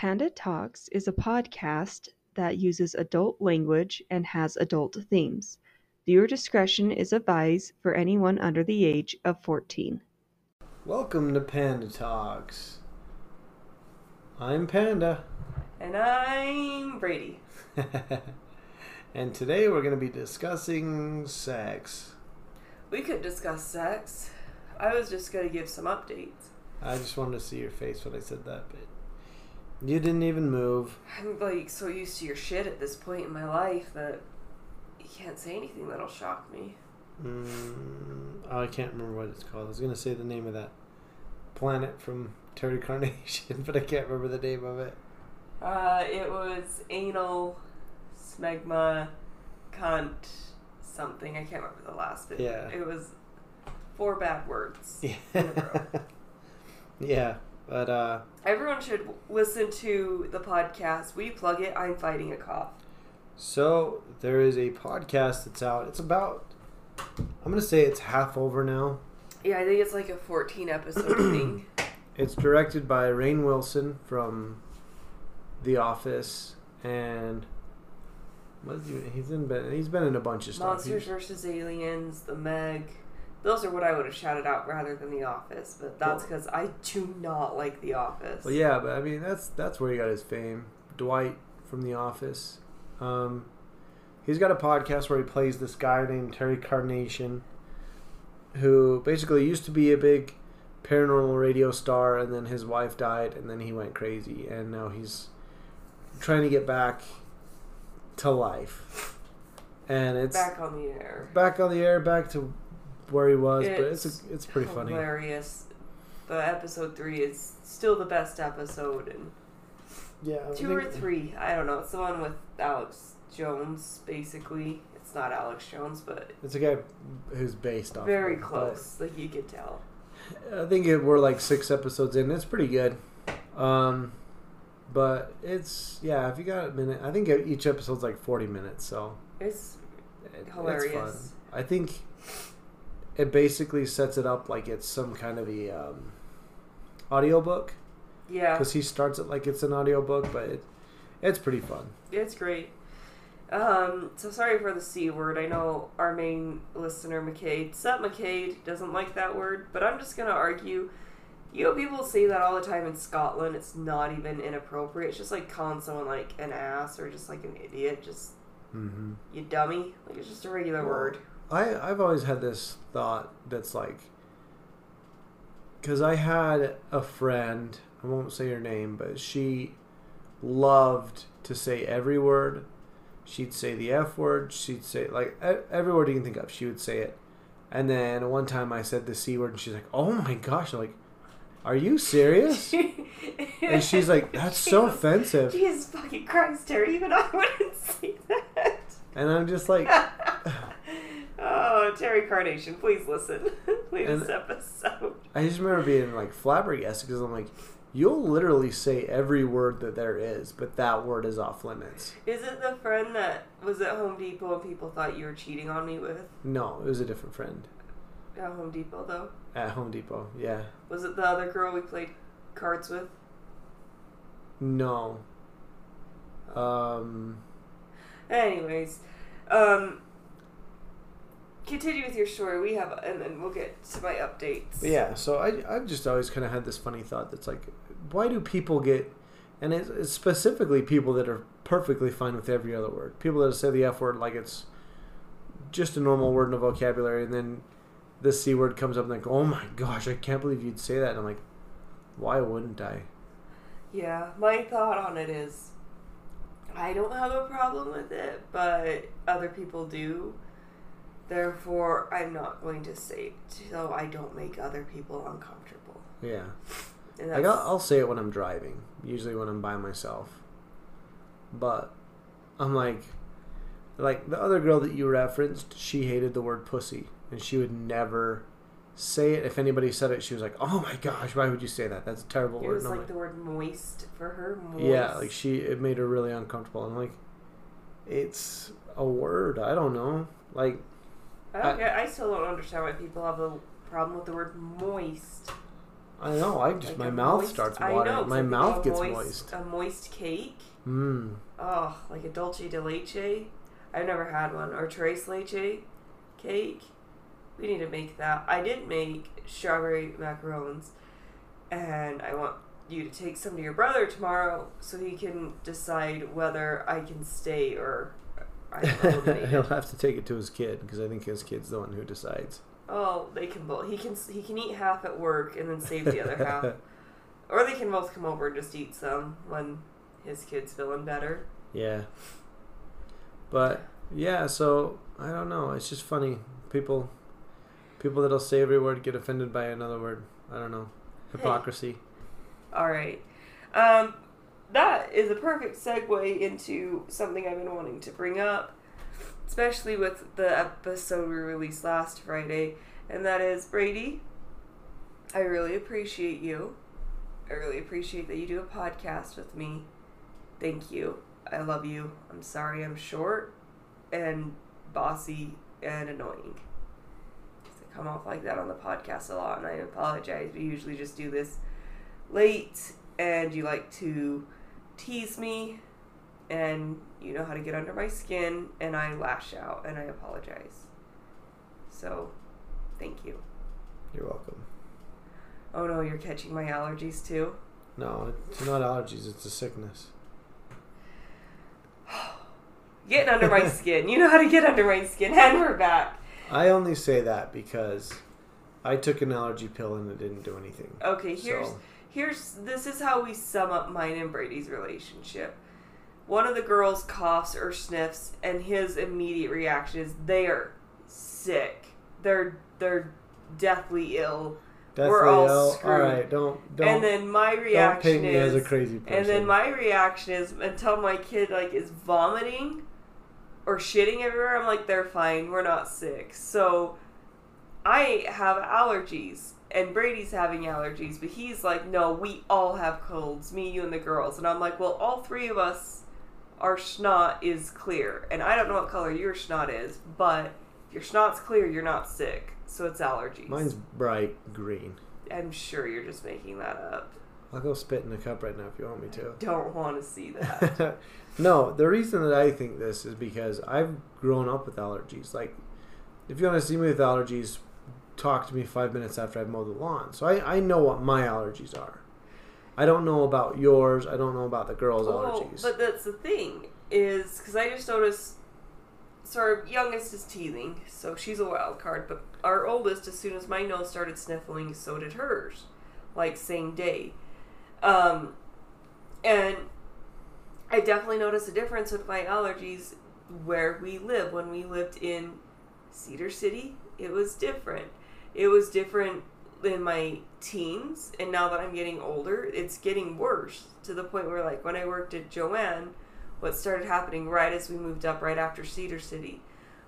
Panda Talks is a podcast that uses adult language and has adult themes. Viewer discretion is advised for anyone under the age of 14. Welcome to Panda Talks. I'm Panda. And I'm Brady. and today we're going to be discussing sex. We could discuss sex. I was just going to give some updates. I just wanted to see your face when I said that, but you didn't even move. I'm like so used to your shit at this point in my life that you can't say anything that'll shock me. Mm, oh, I can't remember what it's called. I was going to say the name of that planet from Terry Carnation, but I can't remember the name of it. Uh, it was anal, smegma, cunt, something. I can't remember the last bit. Yeah. It was four bad words. Yeah. In a row. yeah, but uh, Everyone should listen to the podcast. We plug it. I'm fighting a cough. so there is a podcast that's out. It's about. I'm gonna say it's half over now. Yeah, I think it's like a 14 episode thing. It's directed by Rainn Wilson from The Office, and what's he? He's in. been- He's been in a bunch of stuff. Monsters He's- vs. Aliens, The Meg. Those are what I would have shouted out rather than The Office, but that's because I do not like The Office. Well, yeah, but I mean that's that's where he got his fame. Dwight from The Office. Um, he's got a podcast where he plays this guy named Terry Carnation, who basically used to be a big paranormal radio star, and then his wife died, and then he went crazy, and now he's trying to get back to life. And it's Back on the air. Back on the air, back to where he was, but it's It's a, it's pretty funny. Hilarious. The episode three is still the best episode, and Yeah, I two or three, I don't know. It's the one with Alex Jones, basically. It's not Alex Jones, but It's a guy who's based off. very of him, close. Like you could tell. I think it, we're like six episodes in. It's pretty good. Um, but it's yeah. If you got a minute, I think each episode's like forty minutes, so It's it, it's hilarious. fun. I think it basically sets it up like it's some kind of a um, audiobook Yeah. because he starts it like it's an audiobook, but it, it's pretty fun. It's great. Um, so sorry for the C word. I know our main listener, McCade, Seth McCade, doesn't like that word, but I'm just gonna argue. You know, people say that all the time in Scotland. It's not even inappropriate. It's just like calling someone like an ass or just like an idiot. Just Mm-hmm. you dummy. Like it's just a regular word. I I've always had this thought that's like because I had a friend I won't say her name but she loved to say every word she'd say the f word she'd say like every word you can think of she would say it and then one time I said the c word and she's like oh my gosh I'm like are you serious and she's like that's so offensive Jesus fucking Christ, Terry! Even I wouldn't say that. and I'm just like oh, Terry Carnation, please listen. please And- this episode. I just remember being like flabbergasted because I'm like, you'll literally say every word that there is, but that word is off limits. Is it the friend that was at Home Depot and people thought you were cheating on me with? No, it was a different friend At Home Depot, though? at Home Depot. Yeah, Was it the other girl we played cards with? no. Um, Anyways, um, continue with your story. We have, and then we'll get to my updates. but yeah. So I I've just always kind of had this funny thought that's like, why do people get, and it's, it's specifically people that are perfectly fine with every other word. People that say the f word like it's just a normal word in the vocabulary, and then the c word comes up and like, oh my gosh, I can't believe you'd say that. And I'm like, why wouldn't I? Yeah, my thought on it is I don't have a problem with it, but other people do. Therefore, I'm not going to say it so I don't make other people uncomfortable. Yeah. And Like I'll, I'll say it when I'm driving, usually when I'm by myself. But I'm like, like the other girl that you referenced, she hated the word pussy, and she would never say it. If anybody said it, she was like, "Oh my gosh, why would you say that? That's a terrible it word." was And I'm like the word moist for her. Moist. yeah, like she, it made her really uncomfortable. I'm like, it's a word. I don't know. Like, I, don't uh, I still don't understand why people have a problem with the word moist. I know. I just Like my a mouth moist- starts I watering. know, 'cause my I think mouth gets moist. A moist cake. Oh, like a dulce de leche. I've never had one. Or tres leche cake. We need to make that. I did make strawberry macarons, and I want you to take some to your brother tomorrow so he can decide whether I can stay or He'll have to take it to his kid because I think his kid's the one who decides. Oh, they can both. He can he can eat half at work and then save the other half, or they can both come over and just eat some when his kid's feeling better. Yeah. But yeah, so I don't know. It's just funny. People people that'll say every word get offended by another word. I don't know. Hypocrisy. All right. Um, that is a perfect segue into something I've been wanting to bring up, especially with the episode we released last Friday, and that is Brady. I really appreciate you. I really appreciate that you do a podcast with me. Thank you. I love you. I'm sorry I'm short and bossy and annoying. I come off like that on the podcast a lot, and I apologize. We usually just do this late and you like to tease me and you know how to get under my skin and I lash out and I apologize. So, thank you. You're welcome. Oh no, you're catching my allergies too. No, it's not allergies, it's a sickness. Getting under my skin. You know how to get under my skin and we're back. I only say that because I took an allergy pill and it didn't do anything. Okay, here's So here's this is how we sum up mine and Brady's relationship. One of the girls coughs or sniffs, and his immediate reaction is they are sick. They're they're deathly ill. deathly we're all ill. screwed. All right, don't don't and then my don't reaction is as a crazy person. and then my reaction is until my kid like is vomiting or shitting everywhere, I'm like, they're fine, we're not sick. So I have allergies and Brady's having allergies, but he's like, no, we all have colds, me, you, and the girls. And I'm like, well, all three of us, our snot is clear. And I don't know what color your snot is, but if your snot's clear, you're not sick. So it's allergies. Mine's bright green. I'm sure you're just making that up. I'll go spit in a cup right now if you want me to. Don't want to see that. no, the reason that I think this is because I've grown up with allergies. Like, if you want to see me with allergies, talk to me five minutes after I've mowed the lawn. So I, I know what my allergies are. I don't know about yours. I don't know about the girls' Well, allergies. But that's the thing is because I just noticed. So our youngest is teething, so she's a wild card. But our oldest, as soon as my nose started sniffling, so did hers, like same day. Um, and I definitely noticed a difference with my allergies where we live. When we lived in Cedar City, it was different. It was different in my teens, and now that I'm getting older, it's getting worse to the point where, like, when I worked at Joanne, what started happening right as we moved up, right after Cedar City,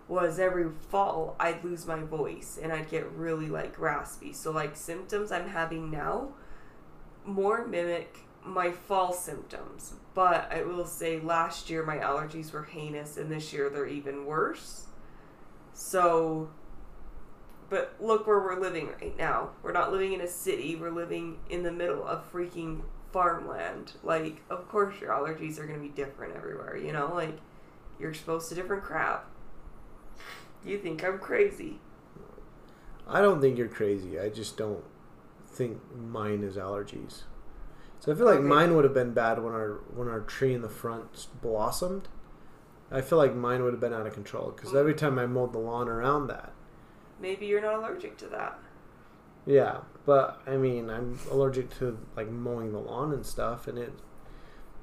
was every fall I'd lose my voice and I'd get really like raspy. So, like, symptoms I'm having now more mimic my fall symptoms. But I will say last year my allergies were heinous and this year they're even worse. So, but look where we're living right now. We're not living in a city, we're living in the middle of freaking farmland. Like, of course your allergies are going to be different everywhere, you know? Like, you're exposed to different crap. You think I'm crazy. I don't think you're crazy. I just don't think mine is allergies. So I feel like Okay. mine would have been bad when our when our tree in the front blossomed. I feel like mine would have been out of control because mm. every time I mowed the lawn around that. Maybe you're not allergic to that. Yeah, but I mean, I'm allergic to like mowing the lawn and stuff, and it.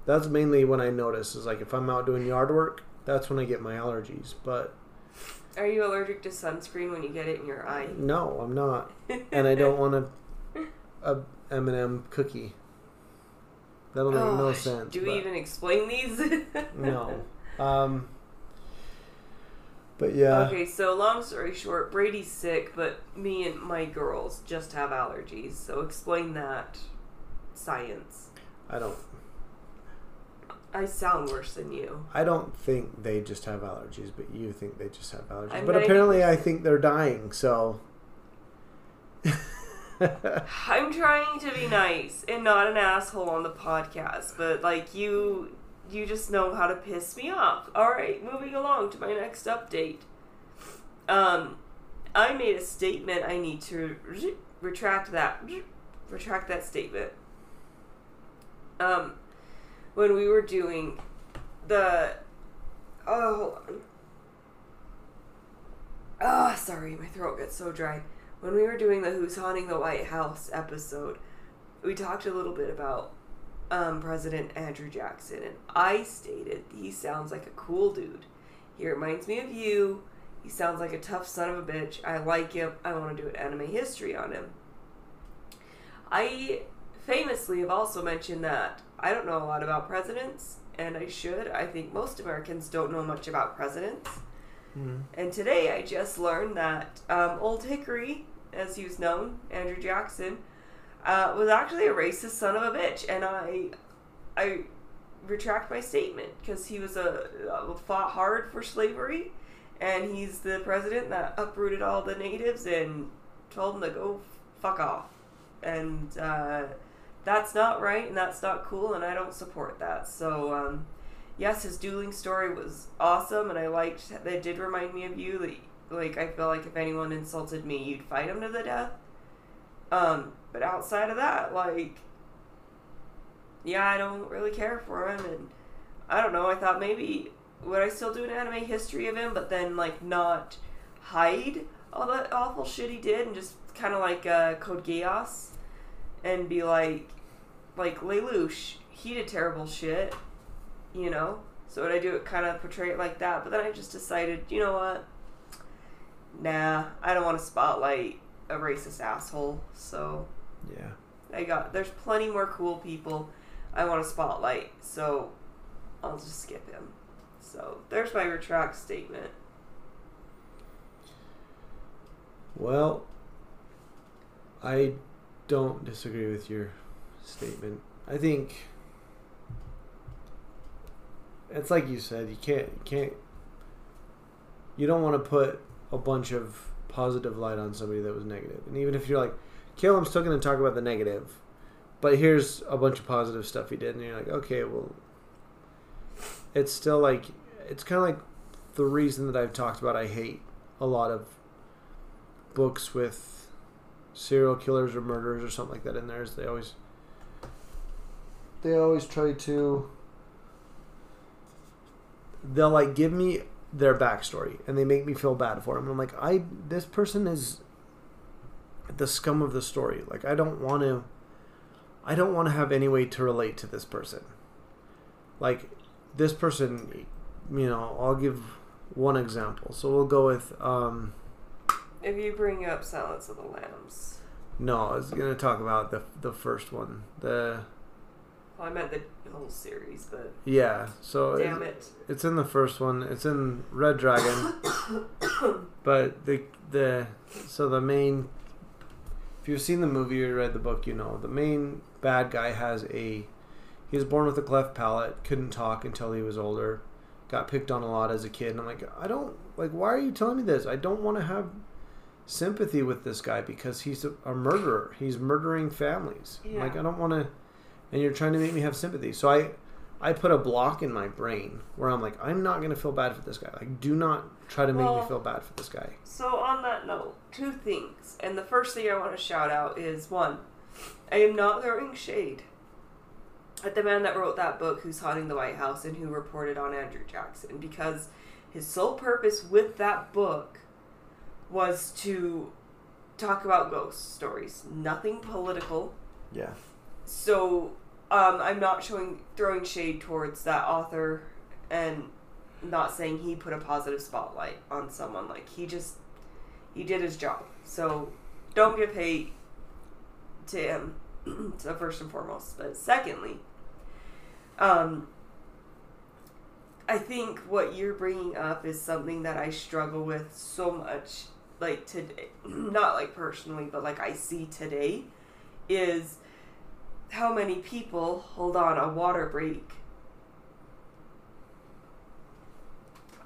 That's mainly when I notice is like if I'm out doing yard work, that's when I get my allergies. But Are you allergic to sunscreen when you get it in your eye? no, I'm not, and I don't want a a M&M cookie. That'll make no Oh, sense. Do we but- even explain these? No. Um. But yeah, Okay, so long story short, Brady's sick, but me and my girls just have allergies. So explain that science. I don't. I sound worse than you. I don't think they just have allergies, but you think they just have allergies. I'm but 90% apparently, I think they're dying. So I'm trying to be nice and not an asshole on the podcast, but like you you just know how to piss me off. All right, moving along to my next update. Um I made a statement I need to re- retract that retract that statement. Um when we were doing the oh hold on. Ah, sorry, my throat gets so dry when we were doing the Who's Haunting the White House episode, we talked a little bit about um, President Andrew Jackson, and I stated he sounds like a cool dude. He reminds me of you. He sounds like a tough son of a bitch. I like him. I want to do an anime history on him. I famously have also mentioned that I don't know a lot about presidents, and I should. I think most Americans don't know much about presidents. Mhm. And today I just learned that um, Old Hickory, as he was known, Andrew Jackson, uh, was actually a racist son of a bitch, and I, I retract my statement because he was a, a fought hard for slavery, and he's the president that uprooted all the natives and told them to go fuck off, and uh, that's not right, and that's not cool, and I don't support that. So. Um, yes, his dueling story was awesome, and I liked that it did remind me of you. That, like, I feel like if anyone insulted me, you'd fight him to the death. Um, but outside of that, like, yeah, I don't really care for him, and I don't know. I thought maybe would I still do an anime history of him, but then like not hide all that awful shit he did, and just kind of like uh, Code Geass, and be like, like Lelouch, he did terrible shit you know? So would I do it kind of portray it like that? But then I just decided, you know what? Nah, I don't want to spotlight a racist asshole. So Yeah. I got there's plenty more cool people I want to spotlight. So I'll just skip him. So there's my retract statement. Well, I don't disagree with your statement. I think it's like you said, you can't you can't you don't want to put a bunch of positive light on somebody that was negative. And even if you're like, Kill, I'm still going to talk about the negative, but here's a bunch of positive stuff he did, and you're like, okay, well, it's still like it's kind of like the reason that I've talked about. I hate a lot of books with serial killers or murderers or something like that in there. Is they always they always try to they'll like give me their backstory and they make me feel bad for them. I'm like, I this person is the scum of the story. Like I don't want to I don't want to have any way to relate to this person. Like this person, you know, I'll give one example. So we'll go with um If you bring up Silence of the Lambs. no, I was going to talk about the the first one. The Well, I meant the whole series, but yeah, so damn it's, it. it's in the first one. It's in Red Dragon. But the the so the main if you've seen the movie or read the book, you know the main bad guy has a he was born with a cleft palate, couldn't talk until he was older, got picked on a lot as a kid, and I'm like, I don't like why are you telling me this? I don't want to have sympathy with this guy because he's a, a murderer. He's murdering families. I'm Like I don't want to and you're trying to make me have sympathy. So I I put a block in my brain where I'm like, I'm not gonna feel bad for this guy. Like, do not try to make me feel bad for this guy. So on that note, two things. And the first thing I want to shout out is one, I am not throwing shade at the man that wrote that book who's haunting the White House and who reported on Andrew Jackson because his sole purpose with that book was to talk about ghost stories, nothing political. Yeah. So um, I'm not showing throwing shade towards that author and not saying he put a positive spotlight on someone. Like he just he did his job. So don't give hate to him. so first and foremost, but secondly, um, I think what you're bringing up is something that I struggle with so much. Like today, not like personally, but like I see today, is how many people hold on a water break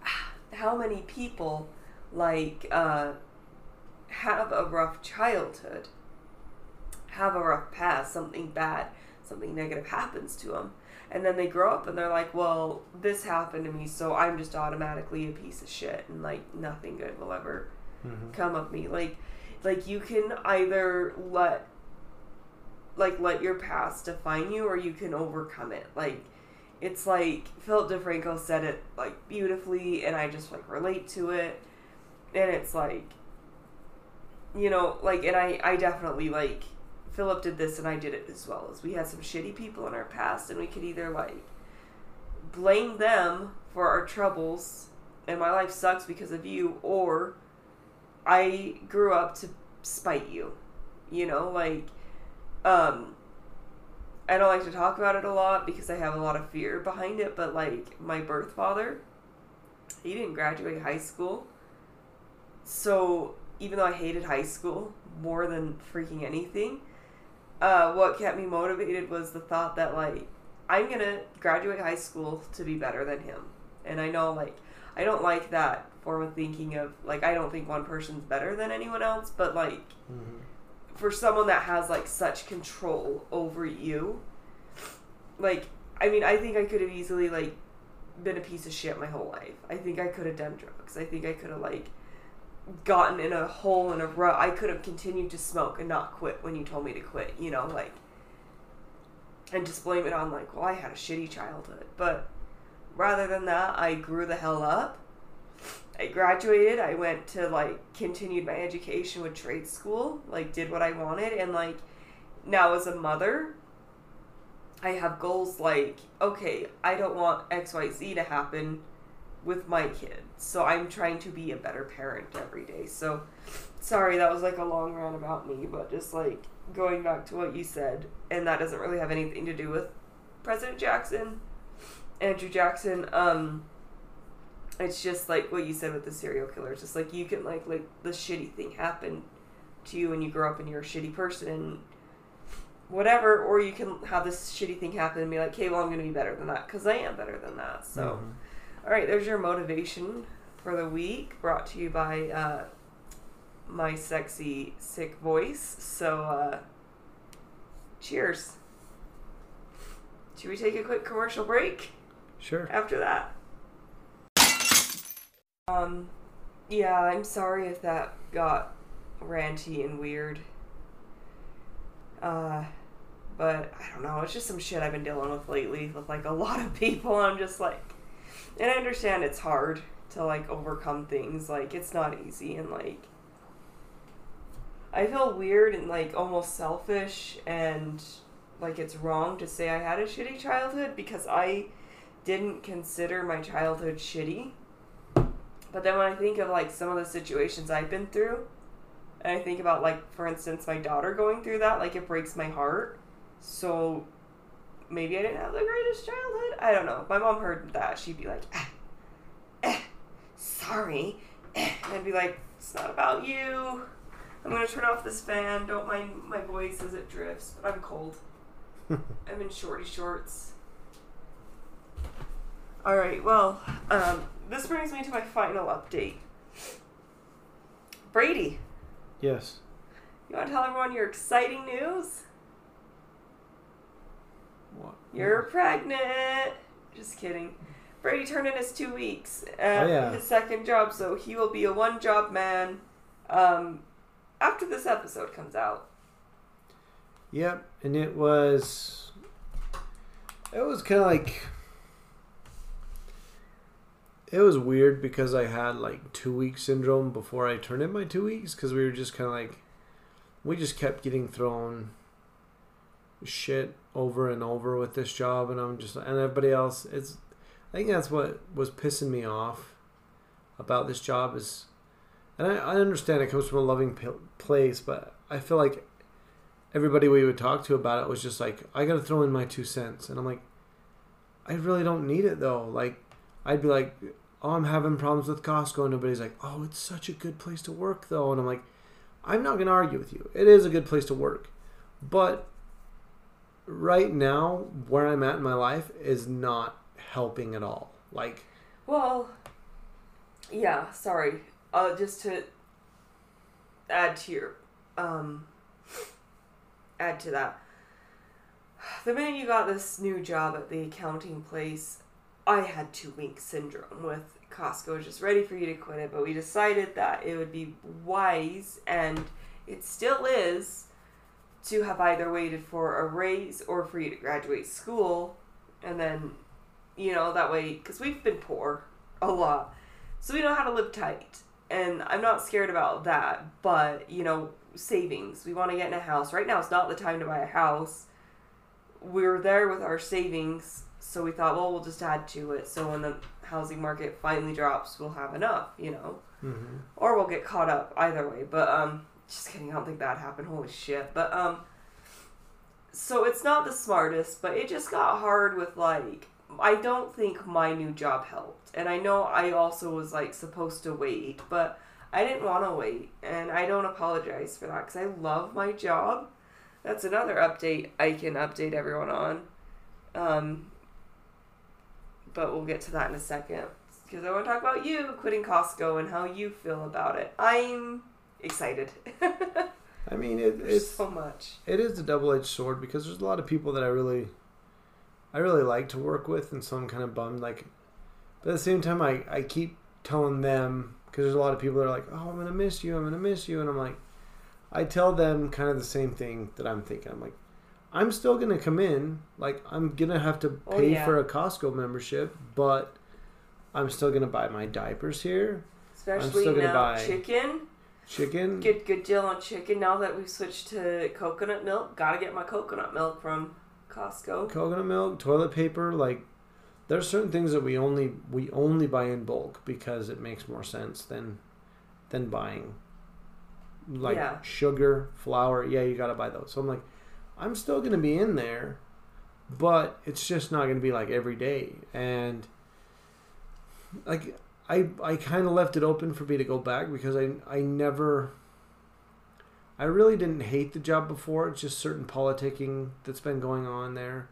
how many people like uh, have a rough childhood have a rough past, something bad, something negative happens to them. And then they grow up and they're like, well, this happened to me, so I'm just automatically a piece of shit and like nothing good will ever Mm-hmm. come of me. Like like you can either let like let your past define you or you can overcome it. Like it's like Philip DeFranco said it like beautifully and I just like relate to it. And it's like you know, like and I I definitely like Philip did this and I did it as well as we had some shitty people in our past and we could either like blame them for our troubles and my life sucks because of you or I grew up to spite you. You know, like um I don't like to talk about it a lot because I have a lot of fear behind it, but like my birth father, he didn't graduate high school. So even though I hated high school more than freaking anything, uh, what kept me motivated was the thought that like I'm gonna graduate high school to be better than him. And I know like I don't like that form of thinking of like I don't think one person's better than anyone else, but like Mm-hmm. For someone that has like such control over you, like I mean I think I could have easily like been a piece of shit my whole life. I think I could have done drugs. I think I could have like gotten in a hole in a rut. I could have continued to smoke and not quit when you told me to quit, you know, like and just blame it on like, well, I had a shitty childhood. But rather than that, I grew the hell up. I graduated. I went to like continued my education with trade school, like did what I wanted and like now as a mother, I have goals like, okay, I don't want XYZ to happen with my kids. So I'm trying to be a better parent every day. So sorry that was like a long rant about me, but just like going back to what you said, and that doesn't really have anything to do with President Jackson, Andrew Jackson. Um, it's just like what you said with the serial killer. It's just like you can like like the shitty thing happen to you when you grow up and you're a shitty person and whatever, or you can have this shitty thing happen and be like, okay, well I'm gonna be better than that because I am better than that. So. Mhm. All right, there's your motivation for the week, brought to you by uh, my sexy, sick voice. So, uh, cheers. Should we take a quick commercial break Sure. after that? Um, yeah, I'm sorry if that got ranty and weird. Uh, but I don't know. It's just some shit I've been dealing with lately with like a lot of people. I'm just like, and I understand it's hard to like overcome things. Like it's not easy and like I feel weird and like almost selfish and like it's wrong to say I had a shitty childhood because I didn't consider my childhood shitty. But then when I think of like some of the situations I've been through, and I think about like for instance my daughter going through that, like it breaks my heart. So maybe I didn't have the greatest childhood. I don't know. If my mom heard that, she'd be like, eh, eh, sorry. Eh. And I'd be like, it's not about you. I'm gonna turn off this fan. Don't mind my voice as it drifts, but I'm cold. I'm in shorty shorts. All right. Well, um, this brings me to my final update. Brady, yes. you want to tell everyone your exciting news? What? You're pregnant. Just kidding. Brady turned in his two weeks Oh, at yeah. his second job, so he will be a one job man um, after this episode comes out. Yep, and it was it was kind of like it was weird because I had like two week syndrome before I turned in my two weeks because we were just kind of like we just kept getting thrown shit over and over with this job, and I'm just and everybody else. It's I think that's what was pissing me off about this job is, and I, I understand it comes from a loving place, but I feel like everybody we would talk to about it was just like, I got to throw in my two cents. And I'm like, I really don't need it though. Like, I'd be like, oh, I'm having problems with Costco. And everybody's like, oh, it's such a good place to work though. And I'm like, I'm not going to argue with you. It is a good place to work. But right now, where I'm at in my life is not helping at all. Like, Well, yeah, sorry. Uh, just to add to your um, add to that. The minute you got this new job at the accounting place, I had two wink syndrome with Costco was just ready for you to quit it, but we decided that it would be wise and it still is to have either waited for a raise or for you to graduate school. And then you know that way because we've been poor a lot so we know how to live tight. And i'm not scared about that but you know savings. We want to get in a house. Right now it's not the time to buy a house. We're there with our savings so we thought well we'll just add to it. So when the housing market finally drops we'll have enough you know? Mm-hmm. or we'll get caught up either way. But um just kidding. I don't think that happened. Holy shit. But um so it's not the smartest but it just got hard with like i don't think my new job helped. And i know i also was like supposed to wait but i didn't want to wait. And i don't apologize for that because i love my job. That's another update i can update everyone on. Um but we'll get to that in a second because I want to talk about you quitting Costco and how you feel about it. I'm excited. I mean, it, it's so much. it is a double edged sword because there's a lot of people that I really, I really like to work with, and so I'm kind of bummed. Like, but at the same time, I I keep telling them because there's a lot of people that are like, oh, I'm gonna miss you, I'm gonna miss you, and I'm like, I tell them kind of the same thing that I'm thinking. I'm like, I'm still gonna come in, like I'm gonna have to Oh, pay yeah. for a Costco membership, but I'm still gonna buy my diapers here, Especially still gonna now, buy- chicken. chicken. Get good deal on chicken now that we've switched to coconut milk. Gotta get my coconut milk from Costco. coconut milk, toilet paper, like there's certain things that we only we only buy in bulk because it makes more sense than than buying like Yeah. sugar, flour. Yeah, you got to buy those. So I'm like I'm still going to be in there, but it's just not going to be like every day and like I I kind of left it open for me to go back because I I never I really didn't hate the job before. It's just certain politicking that's been going on there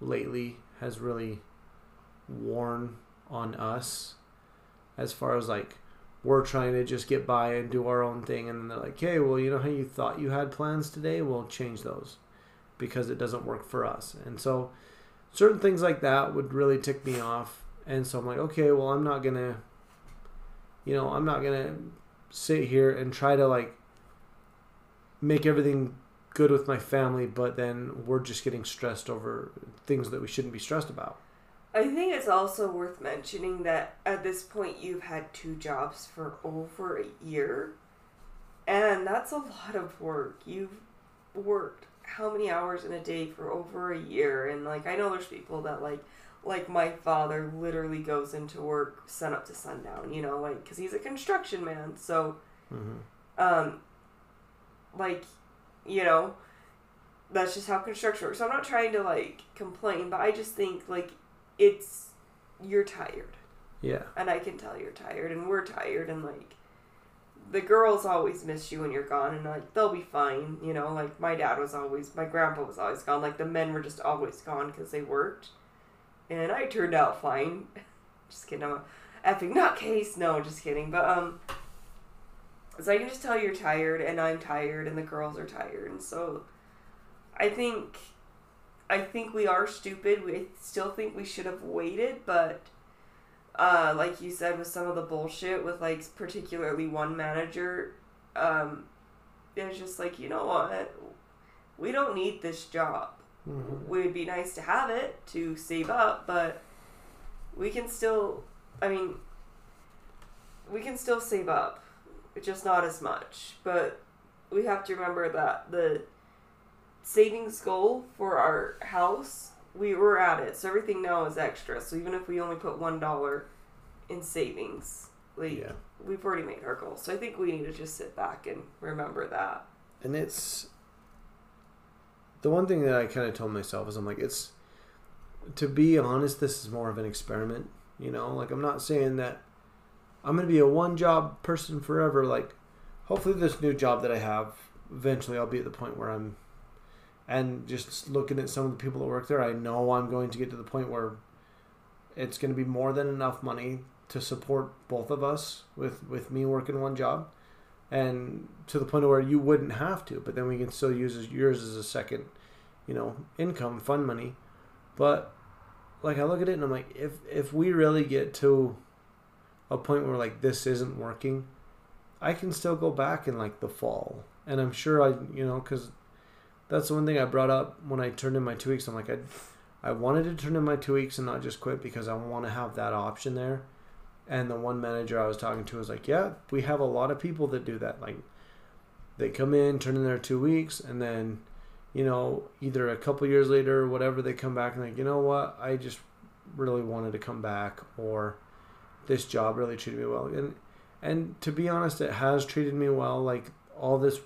lately has really worn on us as far as like we're trying to just get by and do our own thing and then they're like, "Hey, well, you know how you thought you had plans today? We'll change those because it doesn't work for us." And so certain things like that would really tick me off. And so I'm like, "Okay, well, I'm not going to you know, I'm not going to sit here and try to like make everything good with my family, but then we're just getting stressed over things that we shouldn't be stressed about. I think it's also worth mentioning that at this point you've had two jobs for over a year. And that's a lot of work. You've worked how many hours in a day for over a year and like I know there's people that like like my father literally goes into work sun up to sundown, you know, like cuz he's a construction man. So Mm-hmm. um like you know that's just how construction works so i'm not trying to like complain but i just think like it's you're tired Yeah, and i can tell you're tired and we're tired and like the girls always miss you when you're gone and like they'll be fine you know like my dad was always my grandpa was always gone like the men were just always gone because they worked and i turned out fine just kidding i'm a effing nutcase no just kidding but um so I can just tell you're tired, and I'm tired, and the girls are tired, and so I think, I think we are stupid. We still think we should have waited, but uh, like you said, with some of the bullshit with like particularly one manager, um, it's just like you know what, we don't need this job. Mhm. Would be nice to have it to save up, but we can still. I mean, we can still save up just not as much. But we have to remember that the savings goal for our house, we were at it. So everything now is extra. So even if we only put one dollar in savings, like yeah, we've already made our goal. So I think we need to just sit back and remember that. and it's the one thing that I kind of told myself is I'm like it's to be honest, this is more of an experiment. You know, like I'm not saying that I'm gonna be a one job person forever. Like, hopefully, this new job that I have, eventually, I'll be at the point where I'm, and just looking at some of the people that work there, I know I'm going to get to the point where it's going to be more than enough money to support both of us with with me working one job. and to the point where you wouldn't have to, but then we can still use yours as a second, you know, income, fund money. But like I look at it and I'm like, if if we really get to a point where like this isn't working, I can still go back in like the fall, and I'm sure I, you know, because that's the one thing I brought up when I turned in my two weeks. I'm like, I, I wanted to turn in my two weeks and not just quit because I want to have that option there. And the one manager I was talking to was like, yeah, we have a lot of people that do that. Like, they come in, turn in their two weeks, and then, you know, either a couple years later or whatever, they come back and like, you know what, I just really wanted to come back, or this job really treated me well. And and to be honest, it has treated me well. Like all this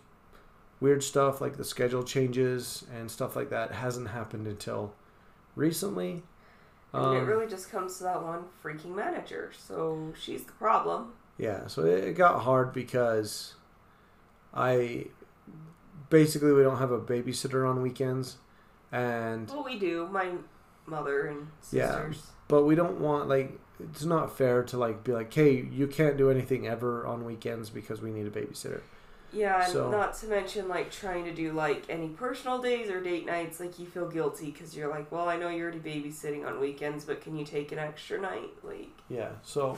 weird stuff, like the schedule changes and stuff like that, hasn't happened until recently. And it Um, really just comes to that one freaking manager. So she's the problem. Yeah, so it, got hard because I basically we don't have a babysitter on weekends, and Well, we do. My mother and sisters. Yeah. sisters. but we don't want like it's not fair to like be like, hey, you can't do anything ever on weekends because we need a babysitter. Yeah, and So- not to mention like trying to do like any personal days or date nights. Like you feel guilty because you're like, well, I know you're already babysitting on weekends, but can you take an extra night? Like, Yeah, so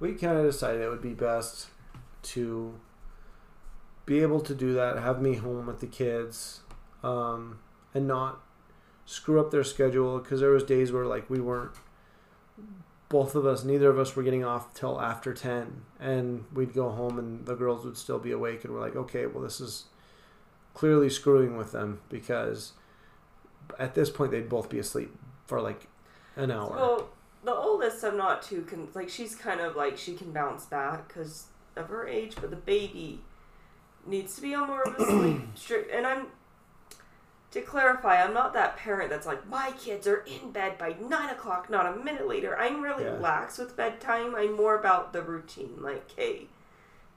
we kind of decided it would be best to be able to do that, have me home with the kids, um, and not screw up their schedule because there was days where like we weren't both of us neither of us were getting off till after 10 and we'd go home and the girls would still be awake and we're like okay well this is clearly screwing with them because at this point they'd both be asleep for like an hour well, the oldest I'm not too con- like she's kind of like she can bounce back because of her age, but the baby needs to be on more of a sleep strict. And I'm to clarify, I'm not that parent that's like my kids are in bed by nine o'clock, not a minute later. I'm really Yeah. lax with bedtime. I'm more about the routine. Like, hey,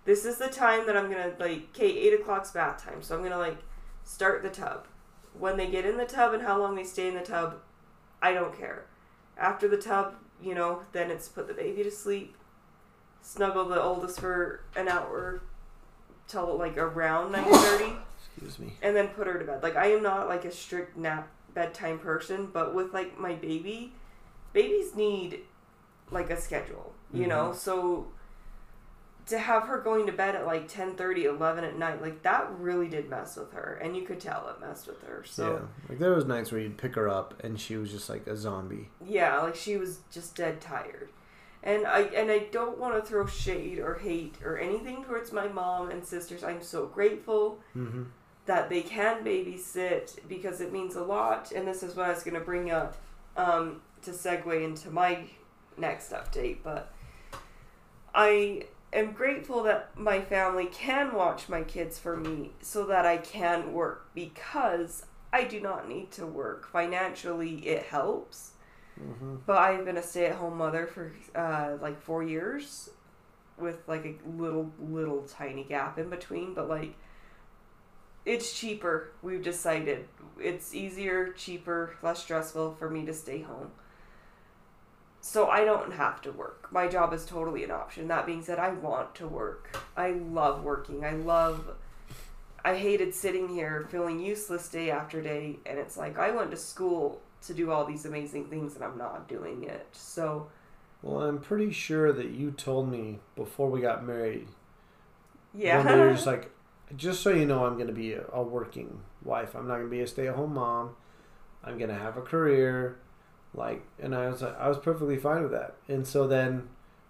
this is the time that I'm gonna like. Okay, eight o'clock's bath time, so I'm gonna like start the tub. When they get in the tub and how long they stay in the tub, I don't care. After the tub, you know, then it's put the baby to sleep, snuggle the oldest for an hour till like around nine thirty excuse me and then put her to bed. Like I am not like a strict nap bedtime person, but with like my baby, babies need like a schedule, you know? So to have her going to bed at like 10 30 11 at night, like that really did mess with her. And you could tell it messed with her. So yeah, like there was nights where you'd pick her up and she was just like a zombie. yeah, like she was just dead tired. And I and I don't want to throw shade or hate or anything towards my mom and sisters. I'm so grateful Mm-hmm. That they can babysit because it means a lot. And this is what I was going to bring up um, to segue into my next update. But I am grateful that my family can watch my kids for me so that I can work because I do not need to work. Financially, it helps. Mm-hmm. But I've been a stay at home mother for uh, like four years with like a little, little tiny gap in between. But like, it's cheaper. We've decided it's easier, cheaper, less stressful for me to stay home. So I don't have to work. My job is totally an option. That being said, I want to work. I love working. I love. I hated sitting here feeling useless day after day, and it's like I went to school to do all these amazing things and I'm not doing it. So, Well, I'm pretty sure that you told me before we got married. yeah. One day you're just like, just so you know, I'm going to be a, working wife. I'm not going to be a stay-at-home mom. I'm going to have a career, like, and I was I was perfectly fine with that. And so then,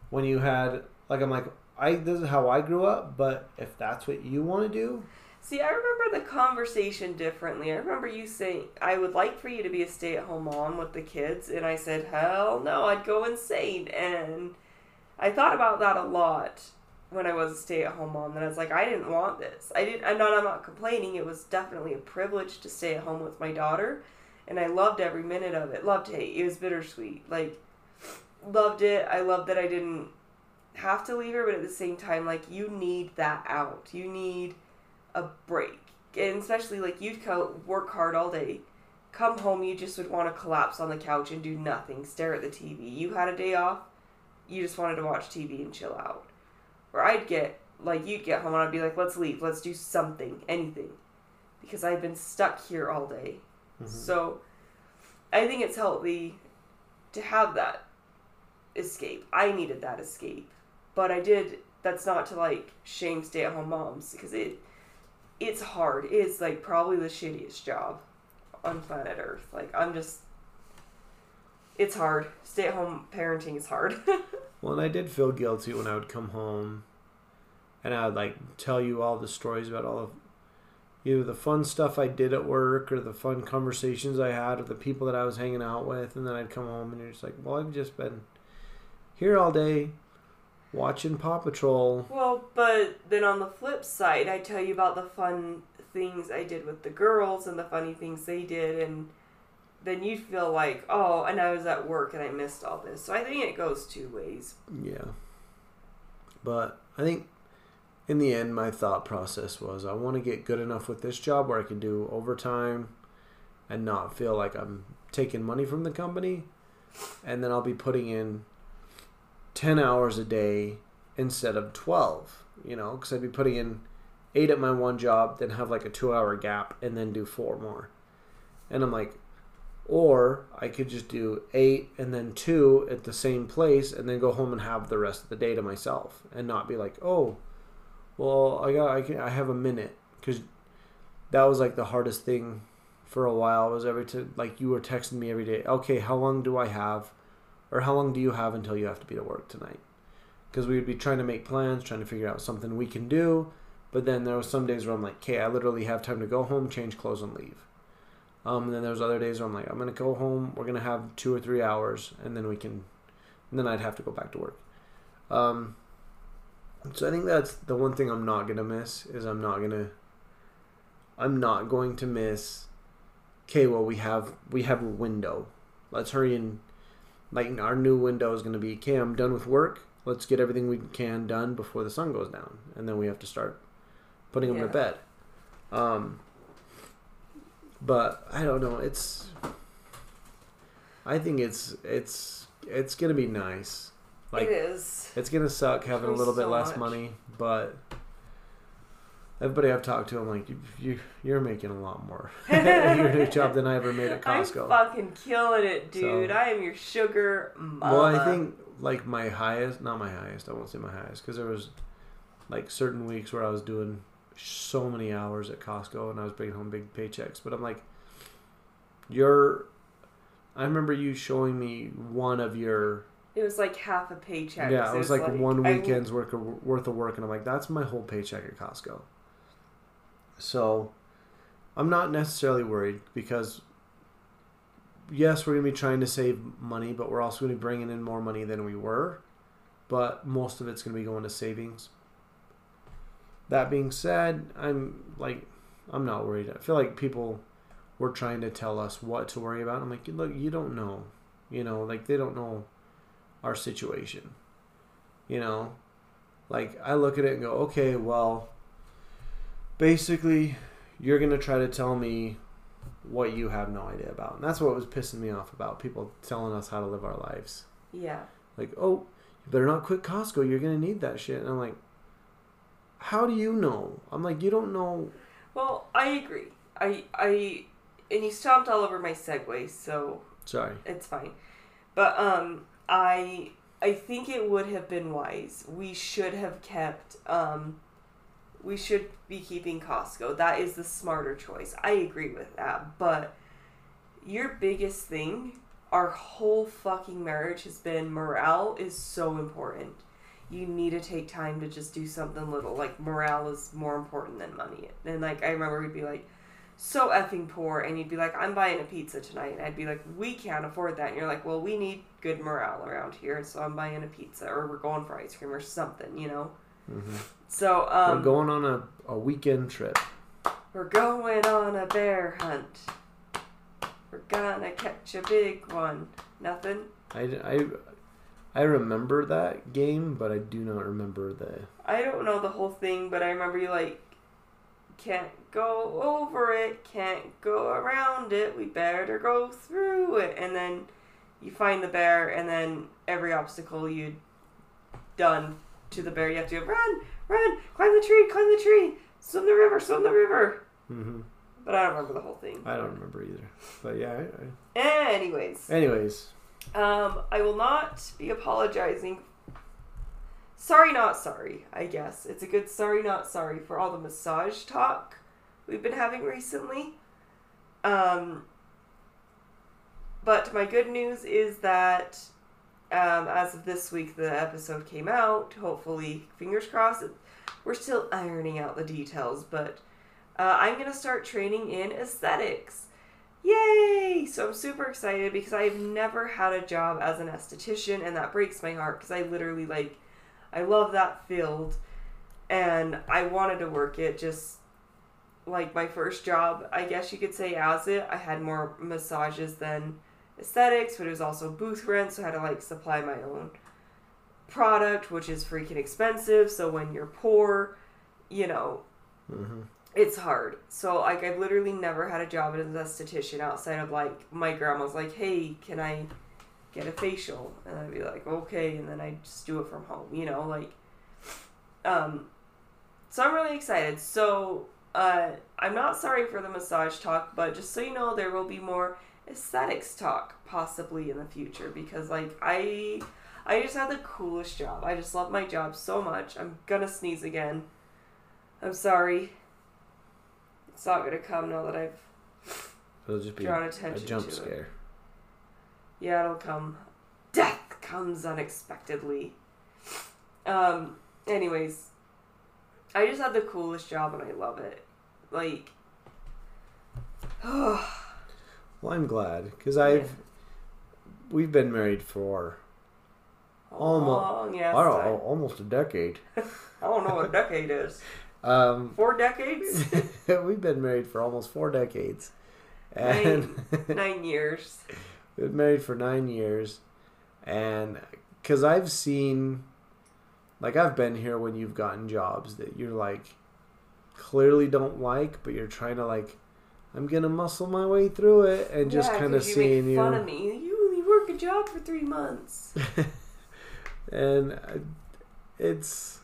when you had, like, I'm like, I this is how I grew up, but if that's what you want to do, See, I remember the conversation differently. I remember you saying, I would like for you to be a stay at home mom with the kids. And I said, hell no, I'd go insane. And I thought about that a lot when I was a stay at home mom. And I was like, I didn't want this. I didn't, I'm not, I'm not complaining. It was definitely a privilege to stay at home with my daughter. And I loved every minute of it. Loved hate. It was bittersweet. Like, loved it. I loved that I didn't have to leave her, but at the same time, like, you need that out. You need a break. And especially like you'd co- work hard all day, come home, you just would want to collapse on the couch and do nothing, stare at the TV. You had a day off, you just wanted to watch TV and chill out. Or I'd get like you'd get home and I'd be like, let's leave, let's do something, anything, because I've been stuck here all day. Mhm. So, I think it's healthy to have that escape. I needed that escape, but I did. That's not to like shame stay-at-home moms because it it's hard. It's like probably the shittiest job on planet Earth. Like I'm just. It's hard. Stay-at-home parenting is hard. Well, and I did feel guilty when I would come home, and I would like tell you all the stories about all of either the fun stuff I did at work or the fun conversations I had with the people that I was hanging out with, and then I'd come home and you're just like, well, I've just been here all day watching Paw Patrol. Well, but then on the flip side, I tell you about the fun things I did with the girls and the funny things they did, and then you feel like, oh, and I was at work and I missed all this. So I think it goes two ways. Yeah. But I think in the end, my thought process was I want to get good enough with this job where I can do overtime and not feel like I'm taking money from the company. And then I'll be putting in 10 hours a day instead of 12, you know, because I'd be putting in eight at my one job, then have like a two hour gap, and then do four more. And I'm like, or I could just do eight and then two at the same place and then go home and have the rest of the day to myself and not be like, oh, well, I got, I, can, I have a minute. Because that was like the hardest thing for a while was every time, like you were texting me every day, okay, how long do I have? Or how long do you have until you have to be to work tonight? Because we would be trying to make plans, trying to figure out something we can do. But then there was some days where I'm like, okay, I literally have time to go home, change clothes, and leave. Um, and then there's other days where I'm like, I'm gonna go home. We're gonna have two or three hours, and then we can. And then I'd have to go back to work. Um, so I think that's the one thing I'm not gonna miss is I'm not gonna. I'm not going to miss. Okay, well we have we have a window. Let's hurry and. Like our new window is gonna be. Okay, I'm done with work. Let's get everything we can done before the sun goes down, and then we have to start putting them Yeah. to bed. Um, but I don't know. It's. I think it's it's it's gonna be nice. Like it is. it's gonna suck having a little bit So less much. money, but everybody I've talked to, I'm like, you, you you're making a lot more at your new job than I ever made at Costco. I'm fucking killing it, dude. So- I am your sugar mama. Well, I think like my highest, not my highest. I won't say my highest because there was like certain weeks where I was doing so many hours at Costco and I was bringing home big paychecks. But I'm like, your. I remember you showing me one of your. it was like half a paycheck. yeah, so it was like, one I- weekend's worth of, worth of work, and I'm like, that's my whole paycheck at Costco. So, I'm not necessarily worried because. Yes, we're gonna be trying to save money, but we're also gonna be bringing in more money than we were. But most of it's gonna be going to savings. That being said, I'm like, I'm not worried. I feel like people were trying to tell us what to worry about. I'm like, look, you don't know, you know, like they don't know our situation. You know, like I look at it and go, okay, well, basically, you're gonna try to tell me what you have no idea about, and that's what was pissing me off about people telling us how to live our lives. Yeah. Like, oh, you better not quit Costco. You're gonna need that shit. And I'm like, how do you know? I'm like, you don't know. Well, I agree. I I and you stomped all over my segue, so Sorry. it's fine. But um I I think it would have been wise. We should have kept um we should be keeping Costco. That is the smarter choice. I agree with that. But your biggest thing, our whole fucking marriage has been morale is so important. You need to take time to just do something little. Like morale is more important than money. And like I remember we'd be like so effing poor and you'd be like i'm buying a pizza tonight. And i'd be like we can't afford that. And you're like well we need good morale around here so i'm buying a pizza or we're going for ice cream or something you know? Hmm so um We're going on a, a weekend trip. we're going on a bear hunt. We're gonna catch a big one. Nothing? I, I, I remember that game, but I do not remember the. i don't know the whole thing but i remember you like can't go over it can't go around it we better go through it and then you find the bear and then every obstacle you done to the bear you have to go run run, climb the tree, climb the tree, swim the river, swim the river. hmm But I don't remember the whole thing. I don't remember either. But yeah. I, Anyways, anyways, um, I will not be apologizing. Sorry, not sorry. I guess it's a good sorry, not sorry for all the massage talk we've been having recently. Um, but my good news is that um, as of this week, the episode came out. Hopefully, fingers crossed. We're still ironing out the details, but uh, I'm gonna start training in aesthetics. Yay! So I'm super excited because I've never had a job as an esthetician, and that breaks my heart because I literally like, I love that field, and I wanted to work it. Just like my first job, I guess you could say, as it, I had more massages than aesthetics, but it was also booth rent, so I had to like supply my own product, which is freaking expensive. So when you're poor, you know, hmm it's hard. So like I've literally never had a job as an esthetician outside of like my grandma's like, hey, can I get a facial? And I'd be like, okay, and then I just do it from home, you know, like um so I'm really excited. So uh I'm not sorry for the massage talk, but just so you know there will be more aesthetics talk possibly in the future because like I I just had the coolest job. I just love my job so much. I'm gonna sneeze again. I'm sorry. It's not gonna come now that I've it'll just be drawn a attention jump to it. scare. Yeah, it'll come. Death comes unexpectedly. Um, anyways, I just had the coolest job and I love it. Like, Well, I'm glad because I've we've been married for Almo- long ass I almost a decade. I don't know what a decade is. Um, Four decades? we've been married for almost four decades, and Nine years. we've been married for nine years, and because I've seen, like I've been here when you've gotten jobs that you're like clearly don't like, but you're trying to like, I'm gonna muscle my way through it, and just yeah, kind of you seeing make you. fun of me. You only work a job for three months. and it's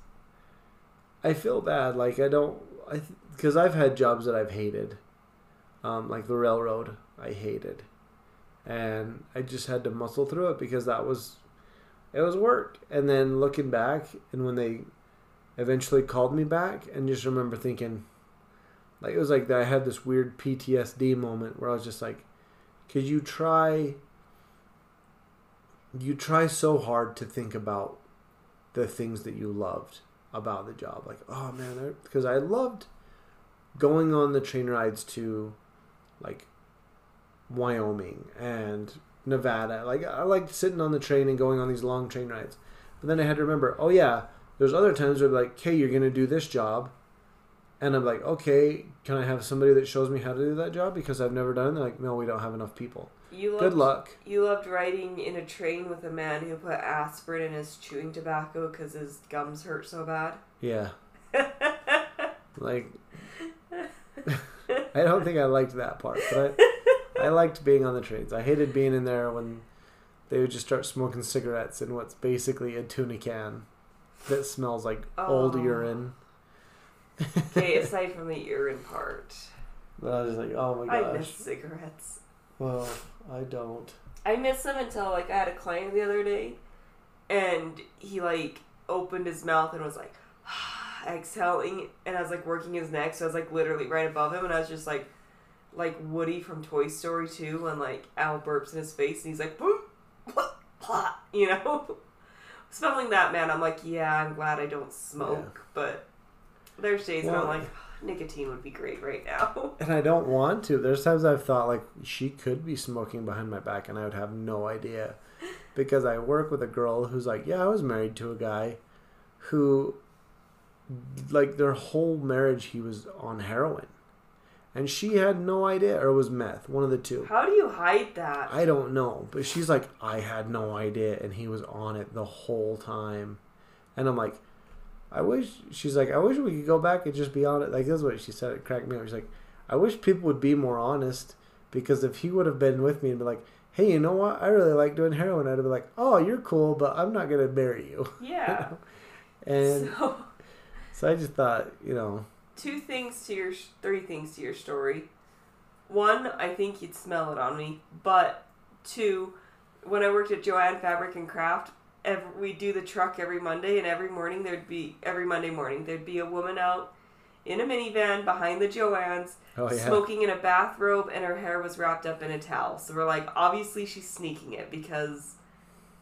i feel bad like i don't i because i've had jobs that i've hated. Um, like the railroad i hated. And i just had to muscle through it because that was it was work. And then looking back and when they eventually called me back and just remember thinking like it was like i had this weird ptsd moment where i was just like could you try you try so hard to think about the things that you loved about the job. Like oh man because i loved going on the train rides to like wyoming and nevada. Like i liked sitting on the train and going on these long train rides. But then i had to remember oh yeah there's other times where like okay you're gonna do this job. And i'm like okay can i have somebody that shows me how to do that job? Because i've never done it. They're like no we don't have enough people You loved, good luck You loved riding in a train with a man who put aspirin in his chewing tobacco because his gums hurt so bad. yeah like I don't think I liked that part, but I, I liked being on the trains. I hated being in there when they would just start smoking cigarettes in what's basically a tuna can that smells like old Oh. urine. okay, aside from the urine part, But I was just like, oh my I gosh. miss cigarettes. Well, I don't. I miss them until like I had a client the other day, and he like opened his mouth and was like exhaling, and I was like working his neck, so I was like literally right above him, and I was just like like Woody from Toy Story 2 when like Al burps in his face, and he's like, boop, you know, smelling that man. I'm like, yeah, I'm glad I don't smoke, but there's days when I'm like, nicotine would be great right now. And I don't want to. There's times I've thought like she could be smoking behind my back and I would have no idea. Because I work with a girl who's like, yeah, I was married to a guy who like their whole marriage he was on heroin. And she had no idea or it was meth, one of the two. How do you hide that? I don't know, but she's like, I had no idea, and he was on it the whole time, and I'm like, I wish. She's like, I wish we could go back and just be honest. Like this is what she said. It cracked me up. She's like, I wish people would be more honest because if he would have been with me and be like, Hey, you know what? I really like doing heroin. I'd be like, Oh, you're cool, but I'm not gonna marry you. yeah. And so, So I just thought, you know, Two things to your three things to your story. One, I think you'd smell it on me, but two, when I worked at Jo-Ann Fabric and Craft, every, we do the truck every Monday, and every morning there'd be every Monday morning there'd be a woman out in a minivan behind the Jo-Ann's, oh yeah, smoking in a bathrobe, and her hair was wrapped up in a towel. So we're like, obviously she's sneaking it because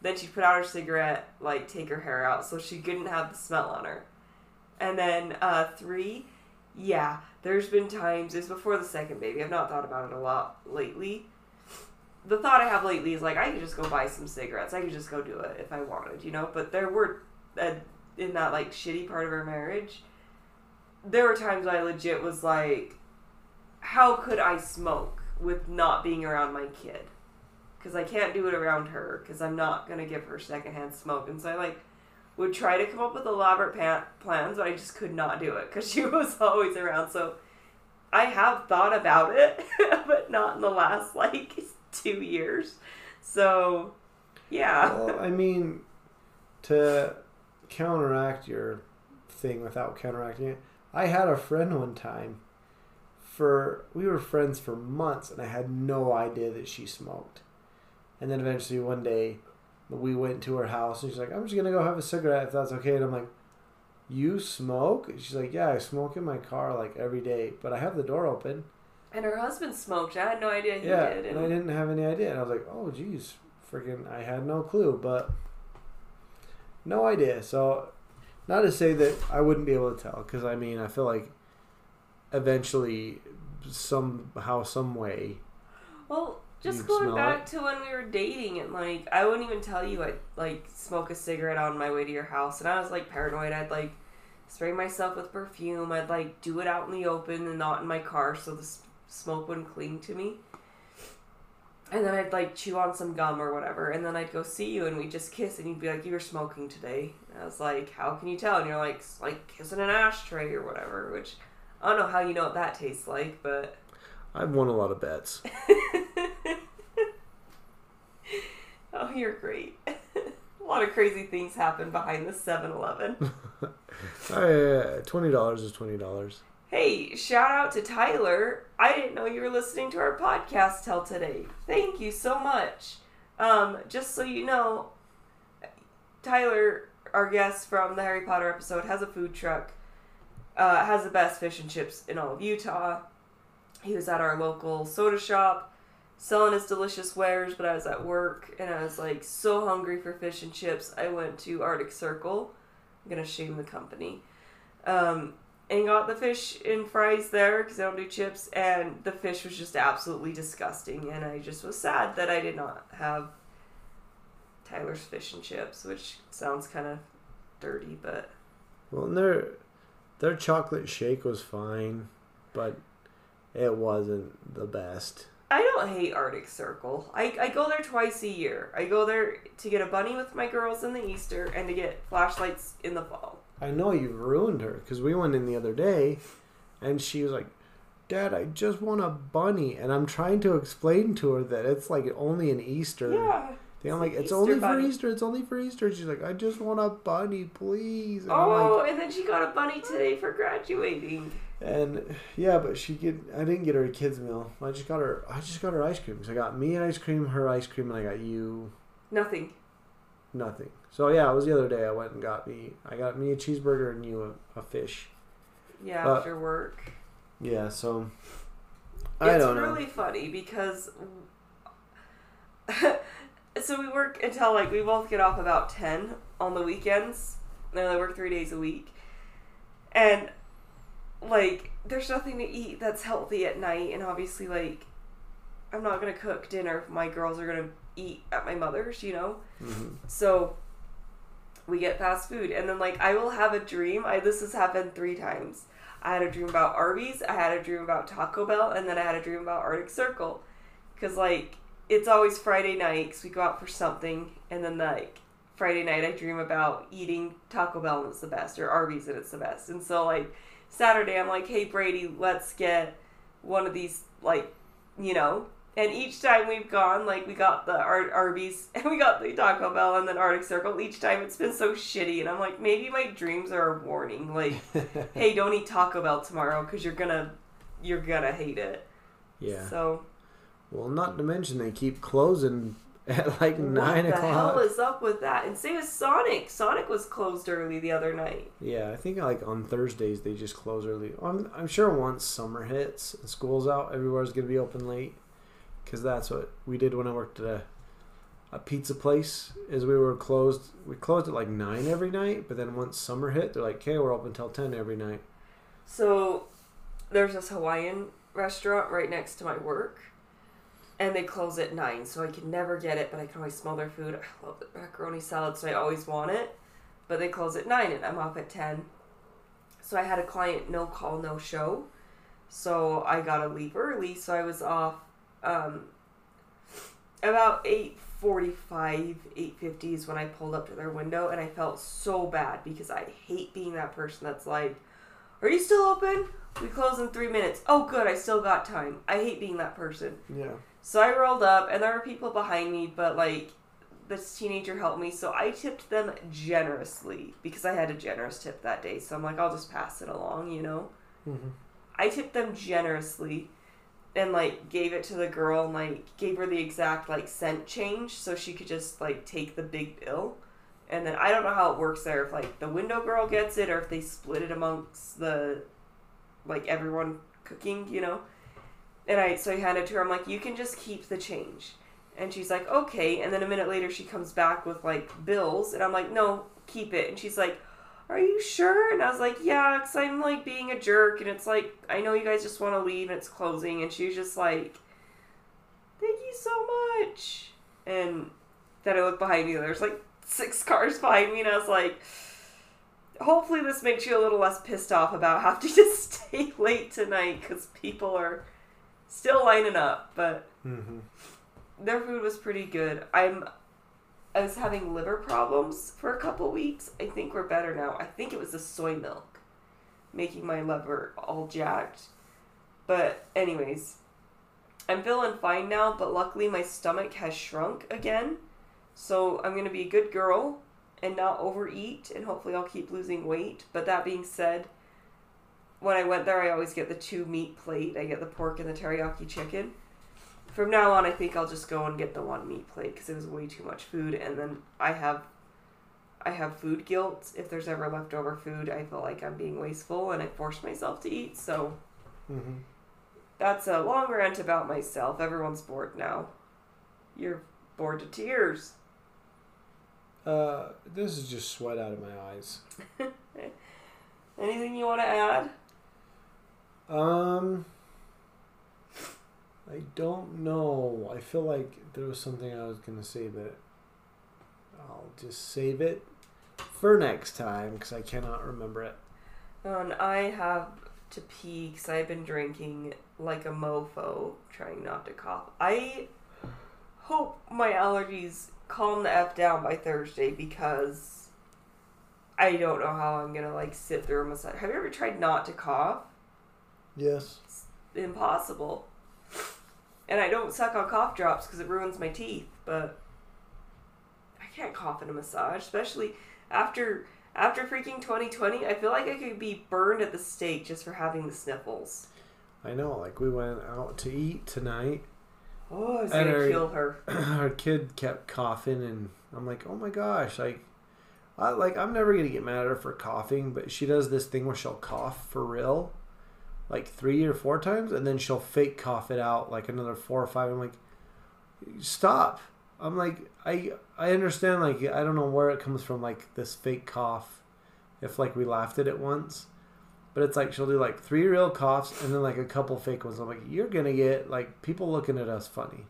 then she'd put out her cigarette, like take her hair out, so she couldn't have the smell on her. And then uh, three, yeah, there's been times. It's before the second baby. I've not thought about it a lot lately. The thought I have lately is like I could just go buy some cigarettes. I could just go do it if I wanted, you know. But there were, uh, in that like shitty part of our marriage, there were times I legit was like, how could I smoke with not being around my kid? Because I can't do it around her because I'm not gonna give her secondhand smoke. And so I like would try to come up with elaborate pa- plans, but I just could not do it because she was always around. So I have thought about it, but not in the last like two years. So yeah, well, I mean, to counteract your thing without counteracting it, I had a friend one time. For we were friends for months, and I had no idea that she smoked. And then eventually one day, we went to her house, and she's like, "I'm just gonna go have a cigarette if that's okay." And I'm like, "You smoke?" She's like, "Yeah, I smoke in my car like every day, but I have the door open." And her husband smoked. I had no idea he yeah, did. and I didn't have any idea. And I was like, "Oh, geez, freaking, I had no clue." But no idea. So, not to say that I wouldn't be able to tell, because I mean, I feel like eventually, somehow, some way, Well, just going back to when we were dating and like I wouldn't even tell you I'd like smoke a cigarette on my way to your house and I was like paranoid. I'd like spray myself with perfume. I'd like do it out in the open and not in my car so the smoke wouldn't cling to me. And then I'd like chew on some gum or whatever, and then I'd go see you and we'd just kiss, and you'd be like, "You were smoking today." And I was like, "How can you tell?" And you're like, "It's like kissing an ashtray or whatever." Which I don't know how you know what that tastes like, but I've won a lot of bets. oh, you're great. a lot of crazy things happen behind the 7 Eleven. I, uh, twenty dollars is twenty dollars. Hey, shout out to Tyler. I didn't know you were listening to our podcast till today. Thank you so much. Um, just so you know, Tyler, our guest from the Harry Potter episode, has a food truck. Uh, has the best fish and chips in all of Utah. He was at our local soda shop selling his delicious wares, but I was at work and I was like so hungry for fish and chips. I went to Arctic Circle. I'm gonna shame the company. Um, and got the fish and fries there because I don't do chips, and the fish was just absolutely disgusting. And I just was sad that I did not have Tyler's fish and chips, which sounds kind of dirty, but Well, and their their chocolate shake was fine, but it wasn't the best. I don't hate Arctic Circle. I, I go there twice a year. I go there to get a bunny with my girls in the Easter and to get flashlights in the fall. I know you've ruined her because we went in the other day, and she was like, "Dad, I just want a bunny," and I'm trying to explain to her that it's like only an Easter. Yeah. thing. I'm like, It's Easter only bunny." for Easter. It's only for Easter. She's like, I just want a bunny, please. And Oh, like, and then she got a bunny today for graduating. and yeah, but she get. I didn't get her a kids meal. I just got her. I just got her ice cream. So I got me ice cream, her ice cream, and I got you Nothing. nothing. So yeah, it was the other day. I went and got me. I got me a cheeseburger and you a, a fish. Yeah, Uh, after work. Yeah. So I it's don't know. really funny because so we work until like we both get off about 10 on the weekends and I only work three days a week and like there's nothing to eat that's healthy at night and obviously like i'm not gonna cook dinner if my girls are gonna eat at my mother's you know Mhm. so we get fast food. And then like i will have a dream. I this has happened three times. I had a dream about arby's i had a dream about taco bell and then i had a dream about arctic circle. Because like it's always friday night because we go out for something and then like friday night i dream about eating taco bell and it's the best or arby's and it's the best. And so like saturday i'm like hey brady let's get one of these like you know And each time we've gone, like we got the Ar- Arby's and we got the Taco Bell and then Arctic Circle. Each time it's been so shitty, and I'm like, maybe my dreams are a warning. Like, hey, don't eat Taco Bell tomorrow because you're gonna, you're gonna hate it. yeah. So Well, not to mention they keep closing at like nine o'clock. what the hell is up with that? And same as Sonic. Sonic was closed early the other night. Yeah, I think like on Thursdays they just close early. I'm, I'm sure once summer hits and school's out, everywhere's gonna be open late. Cause that's what we did when I worked at a, a pizza place. Is we were closed. We closed at like nine every night, but then once summer hit, they're like, "Okay, we're open till ten every night." So there's this Hawaiian restaurant right next to my work. And they close at nine, so I can never get it, but I can always smell their food. I love the macaroni salad, so I always want it. But they close at nine and I'm off at ten. So I had a client no call, no show. So I gotta leave early, so I was off um, about eight forty-five, eight fifty is when I pulled up to their window, and I felt so bad because I hate being that person that's like, "Are you still open? We close in three minutes. Oh, good, I still got time." I hate being that person. Yeah. So I rolled up, and there were people behind me, but like this teenager helped me, so I tipped them generously because I had a generous tip that day. So I'm like, I'll just pass it along, you know. hmm I tipped them generously and like gave it to the girl and like gave her the exact like cent change so she could just like take the big bill. And then I don't know how it works there if like the window girl gets it or if they split it amongst the like everyone cooking, you know. And I so I handed it to her. I'm like, you can just keep the change. And she's like, okay. And then a minute later, she comes back with like bills, and I'm like, no, keep it. And she's like, are you sure? And I was like, yeah, because I'm like being a jerk, and it's like I know you guys just want to leave, and it's closing. And she was just like, thank you so much. And then I look behind me, and there's like six cars behind me, and I was like. Hopefully, this makes you a little less pissed off about having to stay late tonight because people are still lining up. But hmm their food was pretty good. I'm I was having liver problems for a couple weeks. I think we're better now. I think it was the soy milk making my liver all jacked. But anyways, I'm feeling fine now, but luckily my stomach has shrunk again. So I'm going to be a good girl and not overeat and hopefully I'll keep losing weight. But that being said, when I went there, I always get the two meat plate. I get the pork and the teriyaki chicken from now on, I think I'll just go and get the one meat plate because it was way too much food, and then I have, I have food guilt. If there's ever leftover food, I feel like I'm being wasteful, and I force myself to eat. So hmm that's a long rant about myself. Everyone's bored now. You're bored to tears. Uh, this is just sweat out of my eyes. Anything you want to add? Um, I don't know. I feel like there was something I was gonna say, but I'll just save it for next time because I cannot remember it. And I have to pee because I've been drinking like a mofo, trying not to cough. I hope my allergies calm the f down by Thursday because I don't know how I'm gonna like sit through a massage. Have you ever tried not to cough? Yes. Impossible. And I don't suck on cough drops because it ruins my teeth, but I can't cough in a massage, especially after after freaking 2020. I feel like I could be burned at the stake just for having the sniffles. I know. Like we went out to eat tonight. Oh, I was gonna our- kill her. Our kid kept coughing, and I'm like, oh my gosh, like. I, like I'm never gonna get mad at her for coughing, but she does this thing where she'll cough for real, like three or four times, and then she'll fake cough it out like another four or five. I'm like, stop. I'm like, I I understand like I don't know where it comes from like this fake cough, if like we laughed at it once, but it's like she'll do like three real coughs and then like a couple fake ones. I'm like, you're gonna get like people looking at us funny.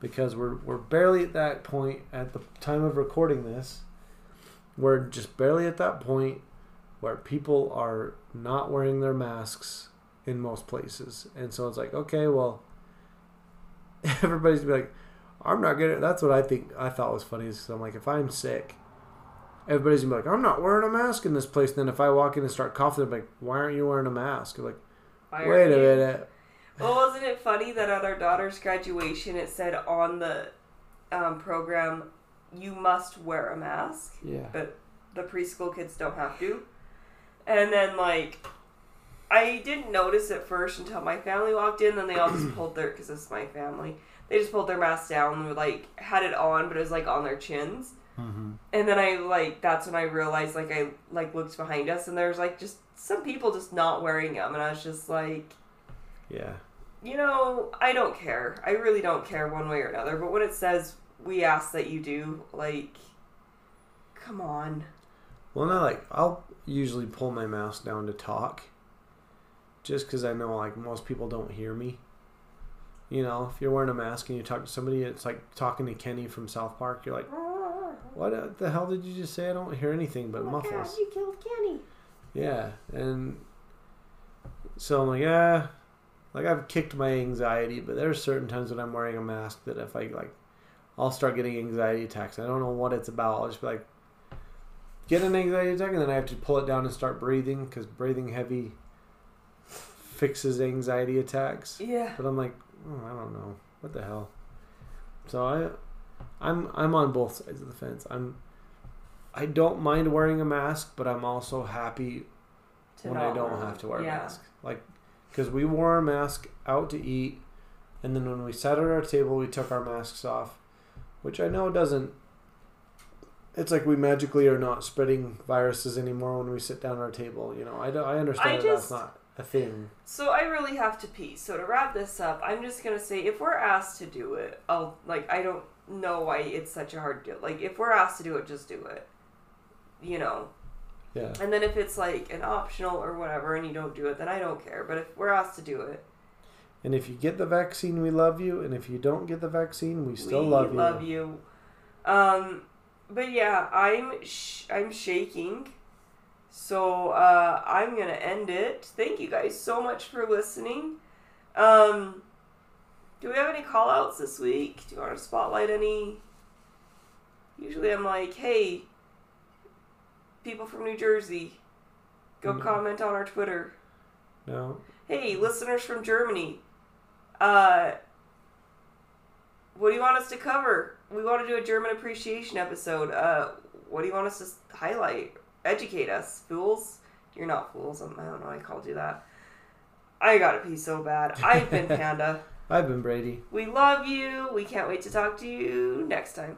Because we're we're barely at that point at the time of recording this. We're just barely at that point where people are not wearing their masks in most places. And so it's like, okay, well, everybody's gonna be like, I'm not gonna. That's what I think. I thought was funny is I'm like, if I'm sick, everybody's gonna be like, I'm not wearing a mask in this place. And then if I walk in and start coughing, they're like, why aren't you wearing a mask? I'm like, Why wait a you- minute. Well, wasn't it funny that at our daughter's graduation it said on the um, program, you must wear a mask, Yeah. but the preschool kids don't have to. And then, like, I didn't notice at first until my family walked in, then they all just pulled their, because it's my family, they just pulled their masks down and were like, had it on, but it was like on their chins. Mm-hmm. And then I like that's when I realized like I like looked behind us and there's like just some people just not wearing them and I was just like Yeah. you know I don't care I really don't care one way or another but when it says we ask that you do like come on Well, no, like I'll usually pull my mask down to talk, just because I know like most people don't hear me. You know, if you're wearing a mask and you talk to somebody, it's like talking to Kenny from South Park. You're like, "What the hell did you just say? I don't hear anything but oh muffles." you killed Kenny Yeah, and so I'm like, yeah, like I've kicked my anxiety, but there's certain times when I'm wearing a mask that if I like, I'll start getting anxiety attacks. I don't know what it's about. I'll just be like, get an anxiety attack, and then I have to pull it down and start breathing because breathing heavy fixes anxiety attacks. yeah But I'm like, oh, I don't know, what the hell. So I, I'm I'm on both sides of the fence. I'm, I don't mind wearing a mask, but I'm also happy to when I don't have to wear yeah. a mask. Like, because we wore a mask out to eat, and then when we sat at our table, we took our masks off, which I know doesn't. It's like we magically are not spreading viruses anymore when we sit down at our table. You know, I, don't, I understand I that just- that's not a thing. So I really have to pee. So to wrap this up, I'm just gonna say if we're asked to do it, I'll like I don't know why it's such a hard deal. Like if we're asked to do it, just do it. You know. Yeah. And then if it's like an optional or whatever and you don't do it, then I don't care. But if we're asked to do it, And if you get the vaccine, we love you. And if you don't get the vaccine, we still we love you. love you. Um but yeah, I'm sh- I'm shaking. So uh, I'm gonna end it. Thank you guys so much for listening. Um, do we have any call outs this week? Do you want to spotlight any? Usually I'm like, hey, people from New Jersey, go No. comment on our Twitter. No. Hey, listeners from Germany, uh, what do you want us to cover? We want to do a German appreciation episode. Uh, what do you want us to highlight? Educate us, fools. You're not fools. I'm, I don't know. I called you that. I gotta pee so bad. I've been Panda. I've been Brady. We love you. We can't wait to talk to you next time.